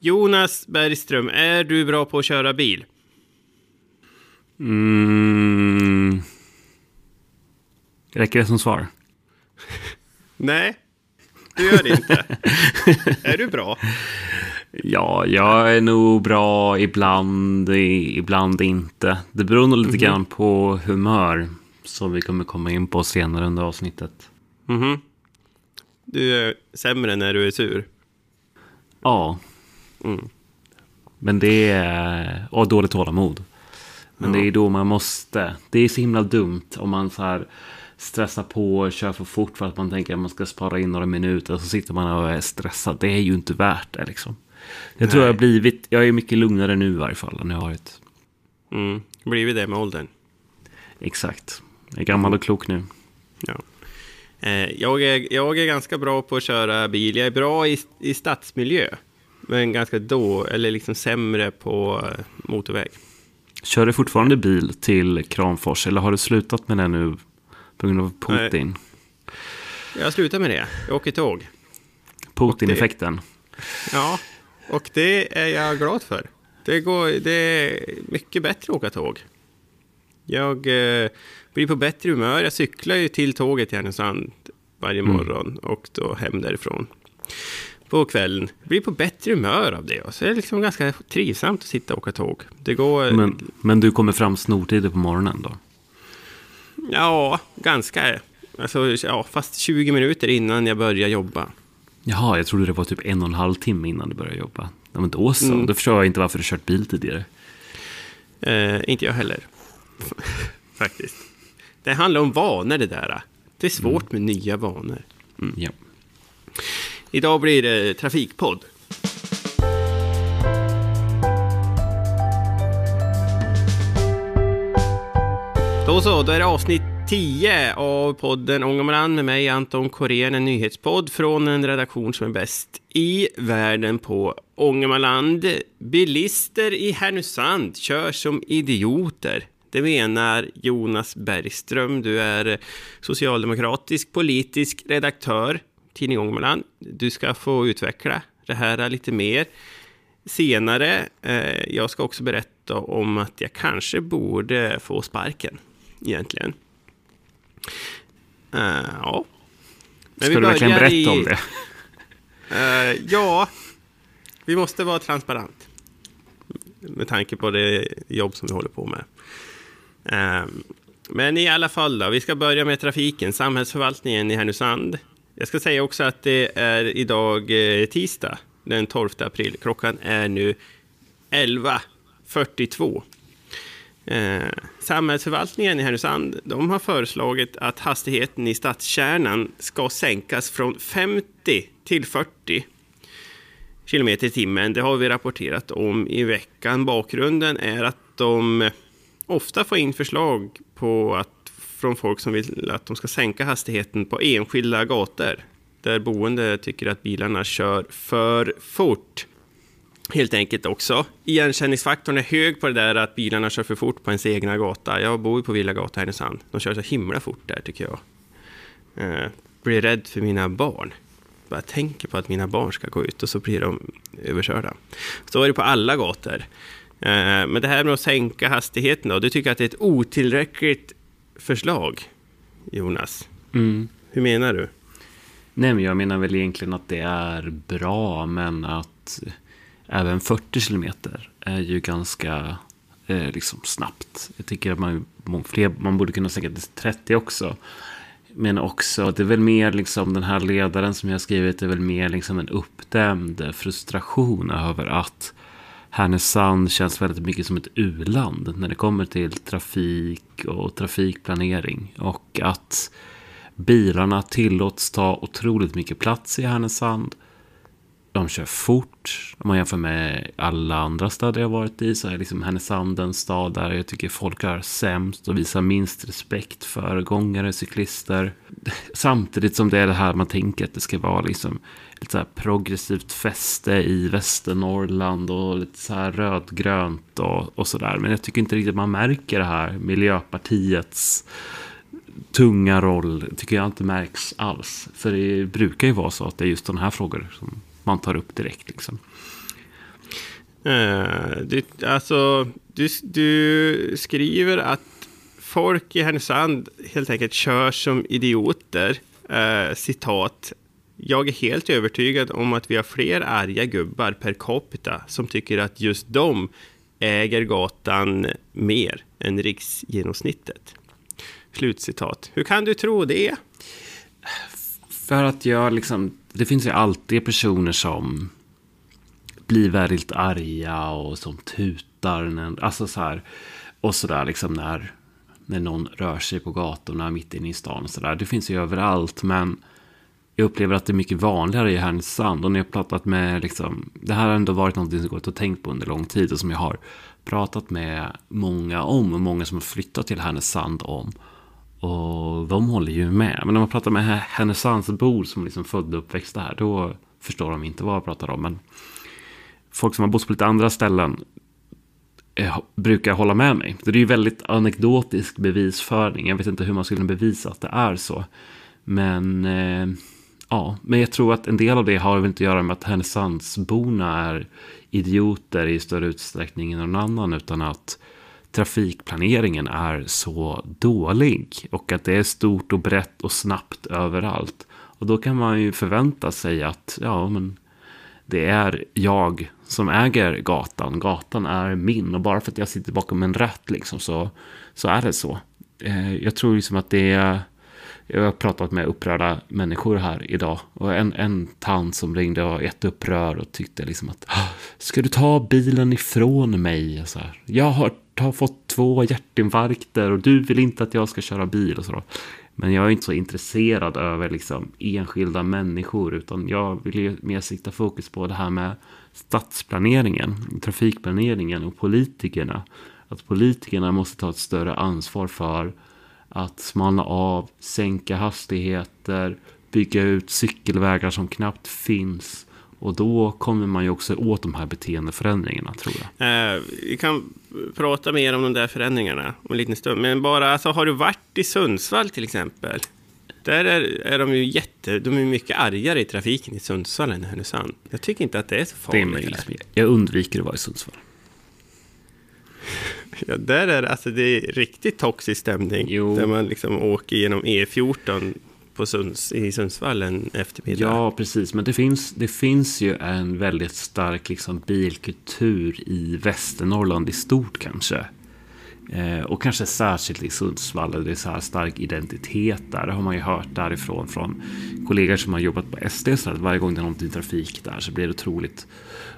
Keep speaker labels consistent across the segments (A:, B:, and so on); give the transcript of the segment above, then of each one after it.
A: Jonas Bergström, är du bra på att köra bil?
B: Mm. Räcker det som svar?
A: Nej, du gör det inte. är du bra?
B: Ja, jag är nog bra ibland, ibland inte. Det beror nog lite mm -hmm. grann på humör. Som vi kommer komma in på senare under avsnittet.
A: Mm -hmm. Du är sämre när du är sur?
B: Ja. Mm. Men det är... Och dåligt tålamod. Men ja. det är då man måste. Det är så himla dumt om man så här stressar på och kör för fort för att man tänker att man ska spara in några minuter. Och så sitter man och är stressad. Det är ju inte värt det liksom. Jag Nej. tror jag har blivit... Jag är mycket lugnare nu i varje fall än jag har varit.
A: Mm. Blivit det med åldern.
B: Exakt. Jag är gammal och klok nu.
A: Ja. Eh, jag, är, jag är ganska bra på att köra bil. Jag är bra i, i stadsmiljö. Men ganska då, eller liksom sämre på eh, motorväg.
B: Kör du fortfarande bil till Kramfors eller har du slutat med det nu på grund av Putin? Nej.
A: Jag har slutat med det. Jag åker tåg.
B: Putin-effekten.
A: Ja, och det är jag glad för. Det, går, det är mycket bättre att åka tåg. Jag eh, blir på bättre humör. Jag cyklar ju till tåget i Härnösand varje mm. morgon mm. och då hem därifrån på kvällen. Blir på bättre humör av det. Och så är det liksom ganska trivsamt att sitta och åka tåg. Det går...
B: Men, men du kommer fram snortider på morgonen då?
A: Ja, ganska. Alltså, ja, fast 20 minuter innan jag börjar jobba.
B: Jaha, jag trodde det var typ en och en halv timme innan du började jobba. Ja, men då så. Mm. Då förstår jag inte varför du kört bil tidigare.
A: Eh, inte jag heller. Faktiskt. Det handlar om vanor det där. Det är svårt mm. med nya vanor.
B: Mm. Ja.
A: Idag blir det trafikpodd. Då så, då är det avsnitt 10 av podden Ångermanland med mig Anton Korén, en nyhetspodd från en redaktion som är bäst i världen på Ångermanland. Bilister i Härnösand kör som idioter. Det menar Jonas Bergström. Du är socialdemokratisk politisk redaktör tidning Ångermanland. Du ska få utveckla det här lite mer senare. Eh, jag ska också berätta om att jag kanske borde få sparken egentligen. Uh, ja.
B: Men Ska du verkligen berätta i, om det?
A: Uh, ja, vi måste vara transparent. Med tanke på det jobb som vi håller på med. Uh, men i alla fall då, vi ska börja med trafiken. Samhällsförvaltningen i Härnösand. Jag ska säga också att det är idag eh, tisdag, den 12 april. Klockan är nu 11.42. Eh, samhällsförvaltningen i Härnösand de har föreslagit att hastigheten i stadskärnan ska sänkas från 50 till 40 kilometer i timmen. Det har vi rapporterat om i veckan. Bakgrunden är att de eh, ofta får in förslag på att, från folk som vill att de ska sänka hastigheten på enskilda gator där boende tycker att bilarna kör för fort helt enkelt också. Igenkänningsfaktorn är hög på det där att bilarna kör för fort på ens egna gata. Jag bor ju på Villagata i Härnösand. De kör så himla fort där tycker jag. Eh, blir rädd för mina barn. Bara tänker på att mina barn ska gå ut och så blir de överkörda. Så är det på alla gator. Eh, men det här med att sänka hastigheten då, du tycker att det är ett otillräckligt förslag, Jonas?
B: Mm.
A: Hur menar du?
B: Nej, men jag menar väl egentligen att det är bra, men att även 40 kilometer är ju ganska eh, liksom snabbt. Jag tycker att man, fler, man borde kunna sänka till 30 också. Men också, det är väl mer liksom den här ledaren som jag skrivit, det är väl mer liksom en uppdämd frustration över att Härnösand känns väldigt mycket som ett uland när det kommer till trafik och trafikplanering. Och att bilarna tillåts ta otroligt mycket plats i Härnösand de kör fort. Om man jämför med alla andra städer jag varit i så är liksom Härnösand en stad där jag tycker folk är sämst och visar minst respekt för gångare, cyklister. Samtidigt som det är det här man tänker att det ska vara liksom lite så här progressivt fäste i Västernorrland och lite så här rödgrönt och, och sådär. Men jag tycker inte riktigt man märker det här Miljöpartiets tunga roll tycker jag inte märks alls. För det brukar ju vara så att det är just de här frågor som man tar upp direkt. Liksom.
A: Eh, du, alltså, du, du skriver att folk i Härnösand helt enkelt kör som idioter. Eh, citat. Jag är helt övertygad om att vi har fler arga gubbar per capita som tycker att just de äger gatan mer än riksgenomsnittet. Slutcitat. Hur kan du tro det?
B: För att jag liksom, det finns ju alltid personer som blir väldigt arga och som tutar. När, alltså så här, och sådär liksom när, när någon rör sig på gatorna mitt inne i stan. Och så där. Det finns ju överallt men jag upplever att det är mycket vanligare i Härnösand. Och när jag pratat med, liksom, det här har ändå varit något som jag gått och tänkt på under lång tid och som jag har pratat med många om och många som har flyttat till Härnösand om. Och de håller ju med. Men när man pratar med Härnösandsbor som liksom födda och uppväxta här, då förstår de inte vad jag pratar om. Men folk som har bott på lite andra ställen eh, brukar hålla med mig. Det är ju väldigt anekdotisk bevisföring. Jag vet inte hur man skulle bevisa att det är så. Men eh, ja, men jag tror att en del av det har väl inte att göra med att Härnösandsborna är idioter i större utsträckning än någon annan, utan att trafikplaneringen är så dålig och att det är stort och brett och snabbt överallt. Och då kan man ju förvänta sig att ja, men det är jag som äger gatan. Gatan är min och bara för att jag sitter bakom en rätt liksom så, så är det så. Eh, jag tror liksom att det är jag har pratat med upprörda människor här idag. Och en, en tant som ringde och var jätteupprörd och tyckte liksom att Ska du ta bilen ifrån mig? Så här, jag har, har fått två hjärtinfarkter och du vill inte att jag ska köra bil och sådär. Men jag är inte så intresserad över liksom enskilda människor utan jag vill mer sikta fokus på det här med stadsplaneringen, trafikplaneringen och politikerna. Att politikerna måste ta ett större ansvar för att smalna av, sänka hastigheter, bygga ut cykelvägar som knappt finns. Och då kommer man ju också åt de här beteendeförändringarna tror
A: jag. Eh, vi kan prata mer om de där förändringarna om en liten stund. Men bara, alltså, har du varit i Sundsvall till exempel? Där är, är de ju jätte, de är mycket argare i trafiken i Sundsvall än i Härnösand. Jag tycker inte att det är så farligt. Det är
B: jag undviker att vara i Sundsvall.
A: Ja, där är det, alltså, det är riktigt toxisk stämning. Jo. Där man liksom åker genom E14 på Sunds, i Sundsvall en eftermiddag.
B: Ja, precis. Men det finns, det finns ju en väldigt stark liksom, bilkultur i Västernorrland i stort kanske. Eh, och kanske särskilt i Sundsvall, där det är så här stark identitet där. Det har man ju hört därifrån från kollegor som har jobbat på SD. Så att varje gång det är någonting trafik där så blir det otroligt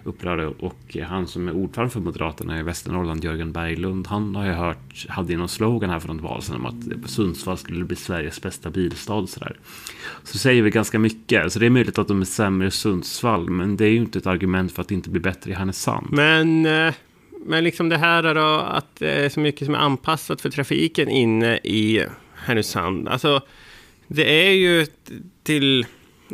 B: upprörda. Och eh, han som är ordförande för Moderaterna i Västernorrland, Jörgen Berglund, han har ju hört, hade någon slogan här för något val sedan om att Sundsvall skulle bli Sveriges bästa bilstad. Så, där. så säger vi ganska mycket. Så det är möjligt att de är sämre i Sundsvall, men det är ju inte ett argument för att det inte blir bättre i Härnösand.
A: Men... Eh, men liksom det här då, att det är så mycket som är anpassat för trafiken inne i Härnösand. Alltså, det är ju till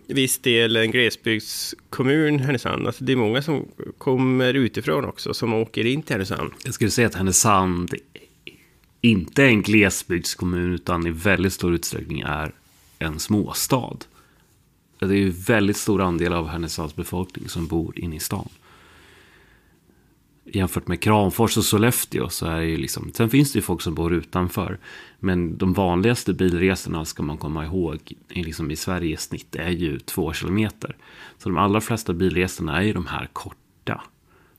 A: viss del en glesbygdskommun, Härnösand. Alltså det är många som kommer utifrån också, som åker in till Härnösand.
B: Jag skulle säga att Härnösand inte är en glesbygdskommun, utan i väldigt stor utsträckning är en småstad. Det är ju väldigt stor andel av Härnösands befolkning som bor inne i stan jämfört med Kramfors och Sollefteå så är det ju liksom, sen finns det ju folk som bor utanför. Men de vanligaste bilresorna ska man komma ihåg liksom i Sverige i snitt är ju två kilometer. Så de allra flesta bilresorna är ju de här korta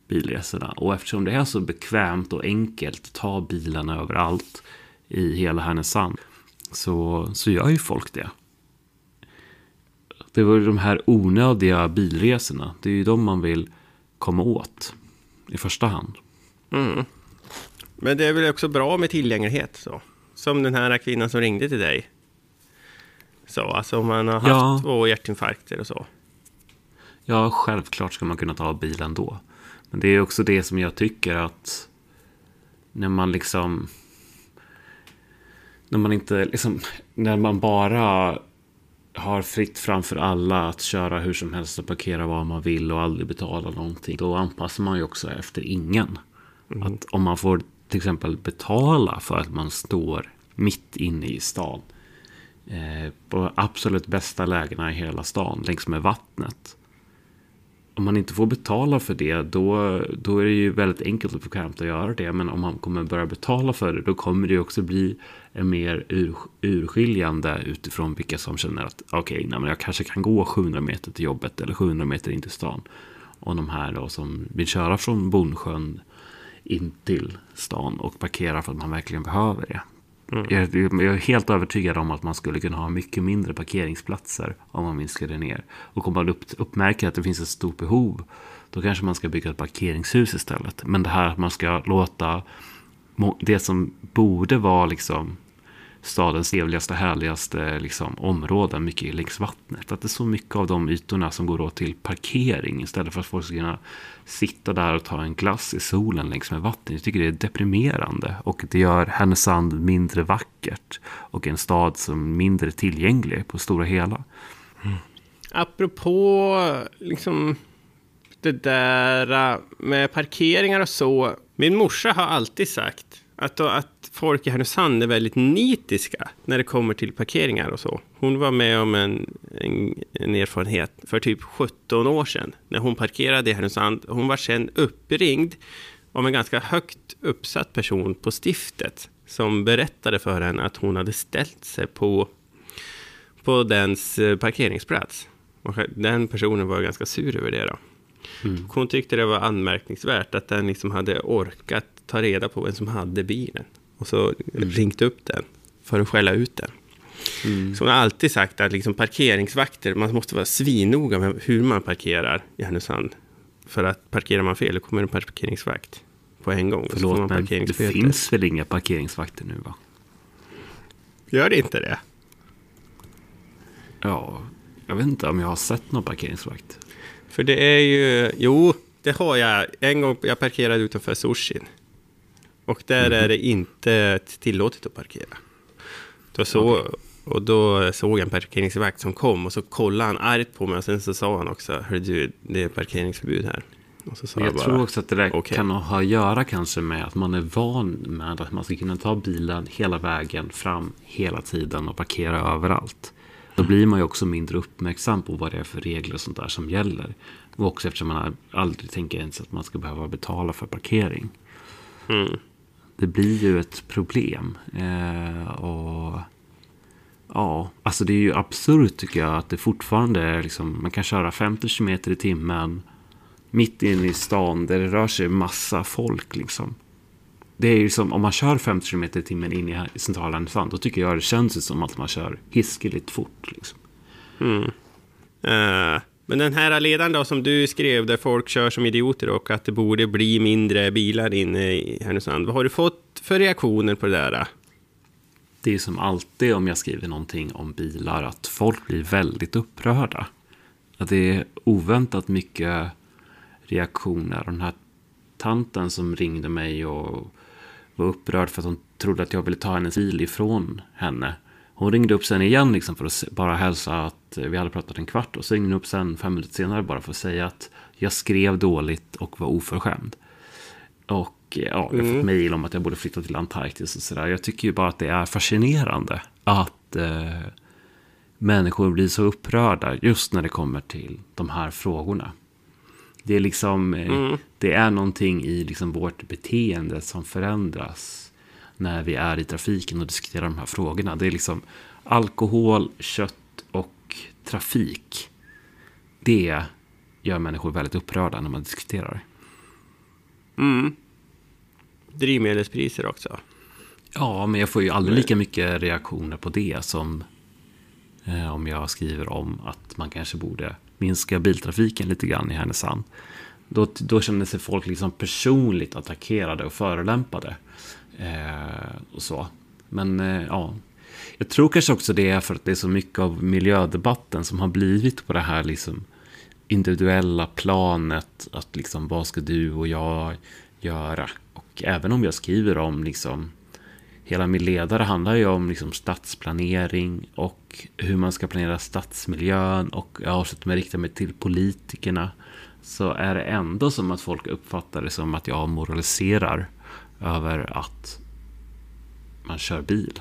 B: bilresorna. Och eftersom det är så bekvämt och enkelt att ta bilen överallt i hela Härnösand så, så gör ju folk det. Det var ju de här onödiga bilresorna. Det är ju de man vill komma åt i första hand.
A: Mm. Men det är väl också bra med tillgänglighet så. Som den här kvinnan som ringde till dig. Så, alltså om man har haft ja. två hjärtinfarkter och så.
B: Ja, självklart ska man kunna ta bilen då. Men det är också det som jag tycker att när man liksom när man inte liksom när man bara har fritt framför alla att köra hur som helst och parkera var man vill och aldrig betala någonting. Då anpassar man ju också efter ingen. Mm. Att om man får till exempel betala för att man står mitt inne i stan. Eh, på absolut bästa lägena i hela stan längs med vattnet om man inte får betala för det, då, då är det ju väldigt enkelt och bekvämt att göra det. Men om man kommer börja betala för det, då kommer det också bli en mer ur, urskiljande utifrån vilka som känner att okej, okay, jag kanske kan gå 700 meter till jobbet eller 700 meter in till stan. Och de här då som vill köra från Bondsjön in till stan och parkera för att man verkligen behöver det. Mm. Jag, jag, är helt övertygad om att man skulle kunna ha mycket mindre parkeringsplatser om man minskade ner. Och om man upp, uppmärker att det finns ett stort behov, då kanske man ska bygga ett parkeringshus istället. Men det här att man ska låta det som borde vara liksom stadens trevligaste, härligaste liksom, områden mycket längs vattnet. Att det är så mycket av de ytorna som går åt till parkering istället för att folk ska kunna sitta där och ta en glass i solen längs med vattnet. Jag tycker det är deprimerande och det gör Härnösand mindre vackert och en stad som mindre tillgänglig på stora hela.
A: Mm. Apropå liksom det där med parkeringar och så. Min morsa har alltid sagt att, att folk i Härnösand är väldigt nitiska när det kommer till parkeringar och så. Hon var med om en, en, en, erfarenhet för typ 17 år sedan när hon parkerade i Härnösand. Hon var sen uppringd av en ganska högt uppsatt person på stiftet som berättade för henne att hon hade ställt sig på, på dens eh, parkeringsplats. Och den personen var ganska sur över det. Då. Mm. Hon tyckte det var anmärkningsvärt att den liksom hade orkat ta reda på vem som hade bilen. Och så mm. ringt upp den för att skälla ut den. Mm. Så hon har alltid sagt att liksom parkeringsvakter, man måste vara svinnoga med hur man parkerar i Härnösand. För att parkerar man fel, då kommer en parkeringsvakt på en gång.
B: Förlåt, men det finns väl inga parkeringsvakter nu va?
A: Gör det inte det?
B: Ja, jag vet inte om jag har sett någon parkeringsvakt.
A: För det är ju, jo, det har jag. En gång jag parkerade utanför Sushin. Och där mm. är det inte tillåtet att parkera. Då så, okay. Och då såg jag en parkeringsvakt som kom och så kollade han argt på mig och sen så sa han också, hör du, det är parkeringsförbud här. Och så
B: sa jag, jag bara, tror också att det där okay. kan ha att göra kanske med att man är van med att man ska kunna ta bilen hela vägen fram hela tiden och parkera överallt. Då blir man ju också mindre uppmärksam på vad det är för regler och sånt där som gäller. Och också eftersom man aldrig tänker ens att man ska behöva betala för parkering. Mm det blir ju ett problem. Eh, och ja, alltså det är ju absurt tycker jag att det fortfarande är liksom, man kan köra 50 km i timmen mitt inne i stan där det rör sig massa folk liksom. Det är ju som om man kör 50 km i timmen in i centrala Härnösand, då tycker jag det känns som att man kör hiskeligt fort. Liksom.
A: Mm. Uh, men den här ledaren då som du skrev, där folk kör som idioter och att det borde bli mindre bilar inne i Härnösand. Vad har du fått för reaktioner på det där?
B: Det är som alltid om jag skriver någonting om bilar, att folk blir väldigt upprörda. Att det är oväntat mycket reaktioner. Den här tanten som ringde mig och var upprörd för att hon trodde att jag ville ta hennes bil ifrån henne. Hon ringde upp sen igen liksom för att bara hälsa att vi hade pratat en kvart. Och så ringde hon upp sen fem minuter senare bara för att säga att jag skrev dåligt och var oförskämd. Och ja, jag har mm. fått mejl om att jag borde flytta till Antarktis och sådär. Jag tycker ju bara att det är fascinerande att eh, människor blir så upprörda just när det kommer till de här frågorna. Det är liksom, eh, mm. det är någonting i liksom vårt beteende som förändras när vi är i trafiken och diskuterar de här frågorna. Det är liksom alkohol, kött och trafik. Det gör människor väldigt upprörda när man diskuterar.
A: Mm. Drivmedelspriser också.
B: Ja, men jag får ju aldrig lika mycket reaktioner på det som eh, om jag skriver om att man kanske borde minska biltrafiken lite grann i Härnösand. Då, då känner sig folk liksom personligt attackerade och förolämpade. Eh, och så. Men eh, ja, jag tror kanske också det är för att det är så mycket av miljödebatten som har blivit på det här liksom individuella planet. Att liksom vad ska du och jag göra? Och även om jag skriver om liksom Hela min ledare handlar ju om liksom stadsplanering och hur man ska planera stadsmiljön och jag har med rikta mig till politikerna så är det ändå som att folk uppfattar det som att jag moraliserar över att man kör bil.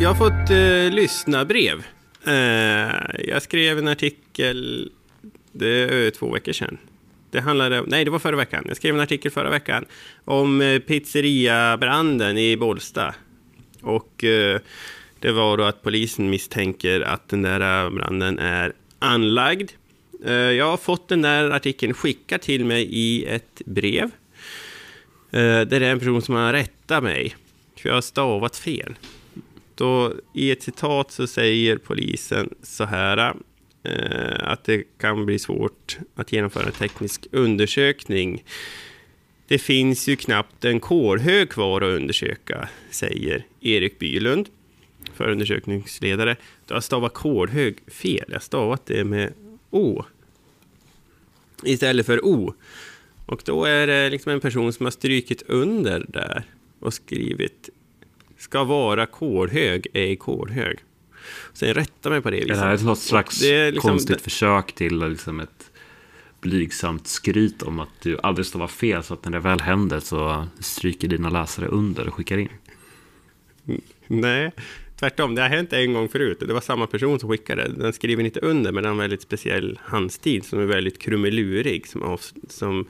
A: Jag har fått eh, lyssna brev. Eh, jag skrev en artikel, det är två veckor sedan. Det handlade, nej, det var förra veckan. Jag skrev en artikel förra veckan om eh, pizzeriabranden i Bålsta. Och eh, det var då att polisen misstänker att den där eh, branden är anlagd. Eh, jag har fått den där artikeln skickad till mig i ett brev. Eh, det är en person som har rättat mig, för jag har stavat fel. Då, I ett citat så säger polisen så här eh, Eh, att det kan bli svårt att genomföra en teknisk undersökning. Det finns ju knappt en kolhög kvar att undersöka, säger Erik Bylund, förundersökningsledare. Du har stavat kårhög fel, jag har stavat det med O istället för O. Och då är det liksom en person som har strykit under där och skrivit ska vara kårhög, ej kårhög. Sen rätta mig på det viset.
B: Det här är något slags liksom, konstigt försök till liksom ett blygsamt skryt om att du aldrig stavar fel så att när det väl händer så stryker dina läsare under och skickar in.
A: Nej, tvärtom. Det har hänt en gång förut. Det var samma person som skickade. Den skriver inte under, men den har en väldigt speciell handstil som är väldigt krumelurig. Som, av, som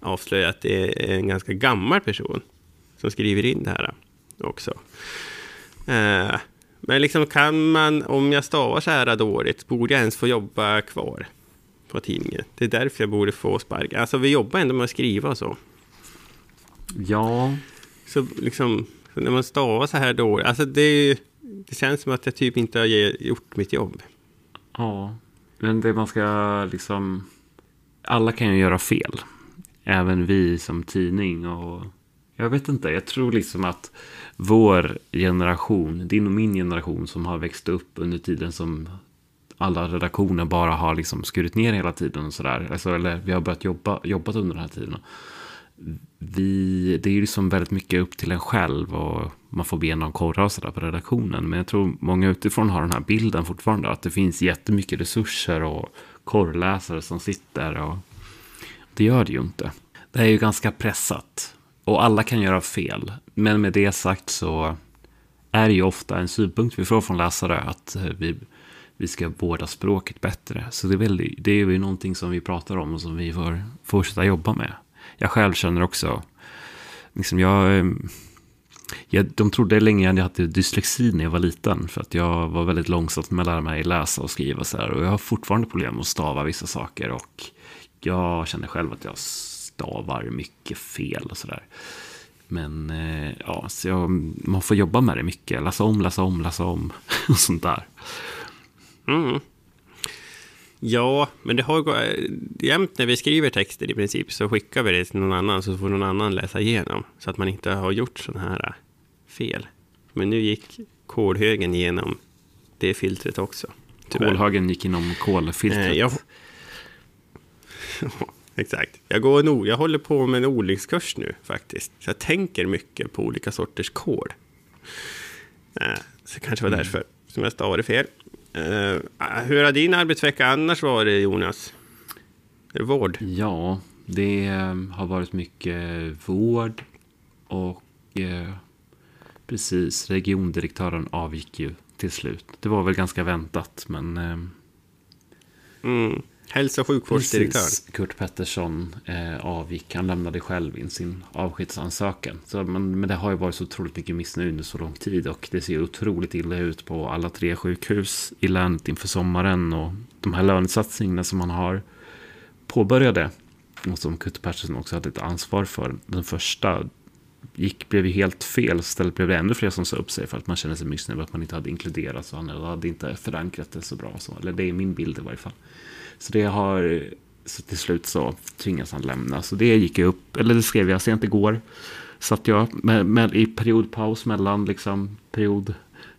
A: avslöjar att det är en ganska gammal person som skriver in det här också. Eh, men liksom kan man, om jag stavar så här dåligt, borde jag ens få jobba kvar på tidningen? Det är därför jag borde få sparken. Alltså vi jobbar ändå med att skriva och så.
B: Ja.
A: Så liksom, så när man stavar så här dåligt, alltså det, det känns som att jag typ inte har gjort mitt jobb.
B: Ja, men det man ska liksom... Alla kan ju göra fel. Även vi som tidning och... Jag vet inte, jag tror liksom att vår generation, din och min generation som har växt upp under tiden som alla redaktioner bara har liksom skurit ner hela tiden och sådär. Alltså, eller vi har börjat jobba jobbat under den här tiden. Vi, det är ju liksom väldigt mycket upp till en själv och man får be någon korra och sådär på redaktionen. Men jag tror många utifrån har den här bilden fortfarande. Att det finns jättemycket resurser och korrläsare som sitter. och Det gör det ju inte. Det är ju ganska pressat. Och alla kan göra fel. Men med det sagt så är det ju ofta en synpunkt vi får från läsare att eh, vi, vi ska vårda språket bättre. Så det är, väl, det är ju någonting som vi pratar om och som vi får fortsätta jobba med. Jag själv känner också, liksom jag, eh, jag, de trodde länge att jag hade dyslexi när jag var liten. För att jag var väldigt långsam med att lära mig läsa och skriva så här. Och jag har fortfarande problem att stava vissa saker. Och jag känner själv att jag stavar mycket fel och sådär. Men eh, ja, så jag, man får jobba med det mycket. Läsa om, läsa om, läsa om och sånt där.
A: Mm. Ja, men det har jämt när vi skriver texter i princip så skickar vi det till någon annan så får någon annan läsa igenom. Så att man inte har gjort sådana här äh, fel. Men nu gick kolhögen igenom det filtret också.
B: Kolhögen gick inom kolfiltret. Eh, jag...
A: Exakt. Jag, går en, jag håller på med en odlingskurs nu faktiskt. Så jag tänker mycket på olika sorters kol. Äh, så det kanske var mm. därför som jag stavade fel. Uh, hur har din arbetsvecka annars varit, Jonas? Är det vård?
B: Ja, det har varit mycket vård och precis, regiondirektören avgick ju till slut. Det var väl ganska väntat, men...
A: Mm. Hälso och sjukvårdsdirektör. Precis,
B: Kurt Pettersson eh, avgick. Han lämnade själv in sin avskedsansökan. Så, men, men det har ju varit så otroligt mycket missnöje under så lång tid. Och det ser otroligt illa ut på alla tre sjukhus i länet inför sommaren. Och de här lönesatsningarna som man har påbörjade. Och som Kurt Pettersson också hade ett ansvar för. Den första gick, blev ju helt fel. Istället blev det ännu fler som sa upp sig för att man kände sig missnöjd med att man inte hade inkluderats. Och han hade inte förankrat det så bra. Så, eller det är min bild i varje fall. Så det har, så till slut så tvingas han lämna. Så det gick jag upp, eller det skrev jag sent igår. Satt jag med, med, i periodpaus mellan liksom period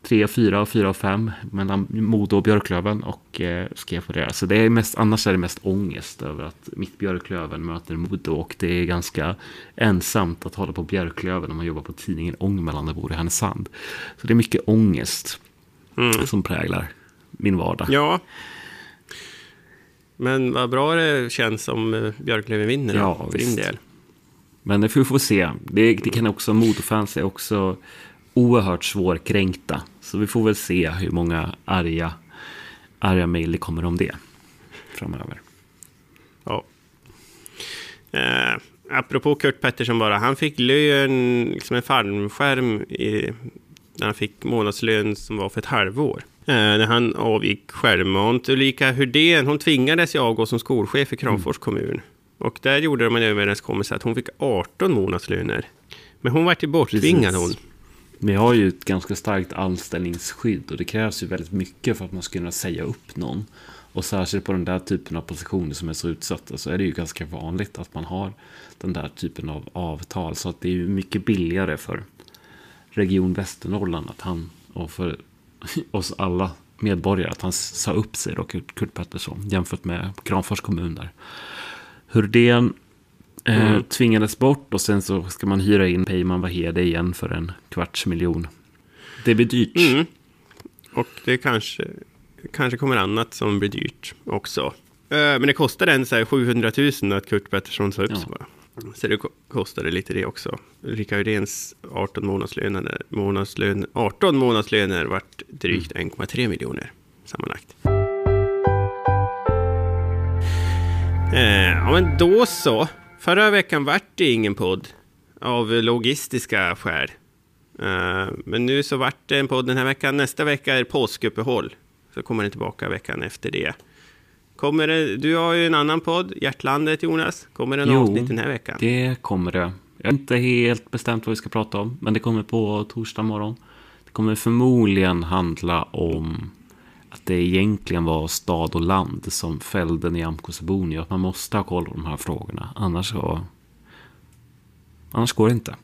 B: 3, 4, 4 och 5 mellan Modo och Björklöven och eh, skrev på det. Så det är mest, annars är det mest ångest över att mitt Björklöven möter Modo och det är ganska ensamt att hålla på Björklöven om man jobbar på tidningen Ångermanland och bor i Härnösand. Så det är mycket ångest mm. som präglar min vardag.
A: Ja, men vad bra det känns om eh, Björklöven vinner ja, för din del.
B: Men det får vi få se. Det, det kan också, motorfans är också oerhört svårkränkta. Så vi får väl se hur många arga arga mejl det kommer om det framöver.
A: Ja. Eh, apropå Kurt Pettersson bara, han fick lön, liksom en fallskärm i, när han fick månadslön som var för ett halvår. Eh, när han avgick självmant. Ulrika Hurdén, hon tvingades ju avgå som skolchef i Kramfors kommun. Och där gjorde de en överenskommelse att hon fick 18 månadslöner. Men hon var ju borttvingad hon.
B: Vi har ju ett ganska starkt anställningsskydd och det krävs ju väldigt mycket för att man ska kunna säga upp någon. Och särskilt på den där typen av positioner som är så utsatta så är det ju ganska vanligt att man har den där typen av avtal. Så att det är ju mycket billigare för Region Västernorrland att han och för oss alla medborgare att han sa upp sig då, Kurt Pettersson, jämfört med Kramfors kommun där. Hurdén eh, mm. tvingades bort och sen så ska man hyra in Peyman Vahede igen för en kvarts miljon. Det blir dyrt.
A: Mm. Och det kanske, kanske kommer annat som blir dyrt också. Eh, men det kostar en så 700 000 att Kurt Pettersson sa upp ja. sig bara. Så det kostade lite det också. Rika Rydéns 18 månadslöner, månadslön, 18 månadslöner vart drygt 1,3 mm. miljoner sammanlagt. Eh, ja, men då så. Förra veckan vart det ingen podd av logistiska skäl. Eh, men nu så vart det en podd den här veckan. Nästa vecka är påskuppehåll. Så kommer den tillbaka veckan efter det. Kommer det, du har ju en annan podd, Hjärtlandet Jonas. Kommer det en avsnitt den här veckan?
B: det kommer det. Jag har inte helt bestämt vad vi ska prata om, men det kommer på torsdag morgon. Det kommer förmodligen handla om att det egentligen var stad och land som fällde Nyamko Sabuni. Att man måste ha koll på de här frågorna. Annars, så, annars går det inte.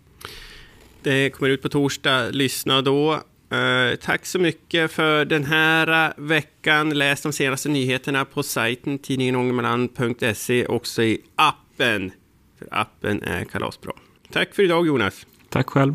A: Det kommer ut på torsdag. Lyssna då. Uh, tack så mycket för den här eh, veckan. Läs de senaste nyheterna på sajten tidningenångermanland.se också i appen. För appen är kalasbra. Tack för idag Jonas.
B: Tack själv.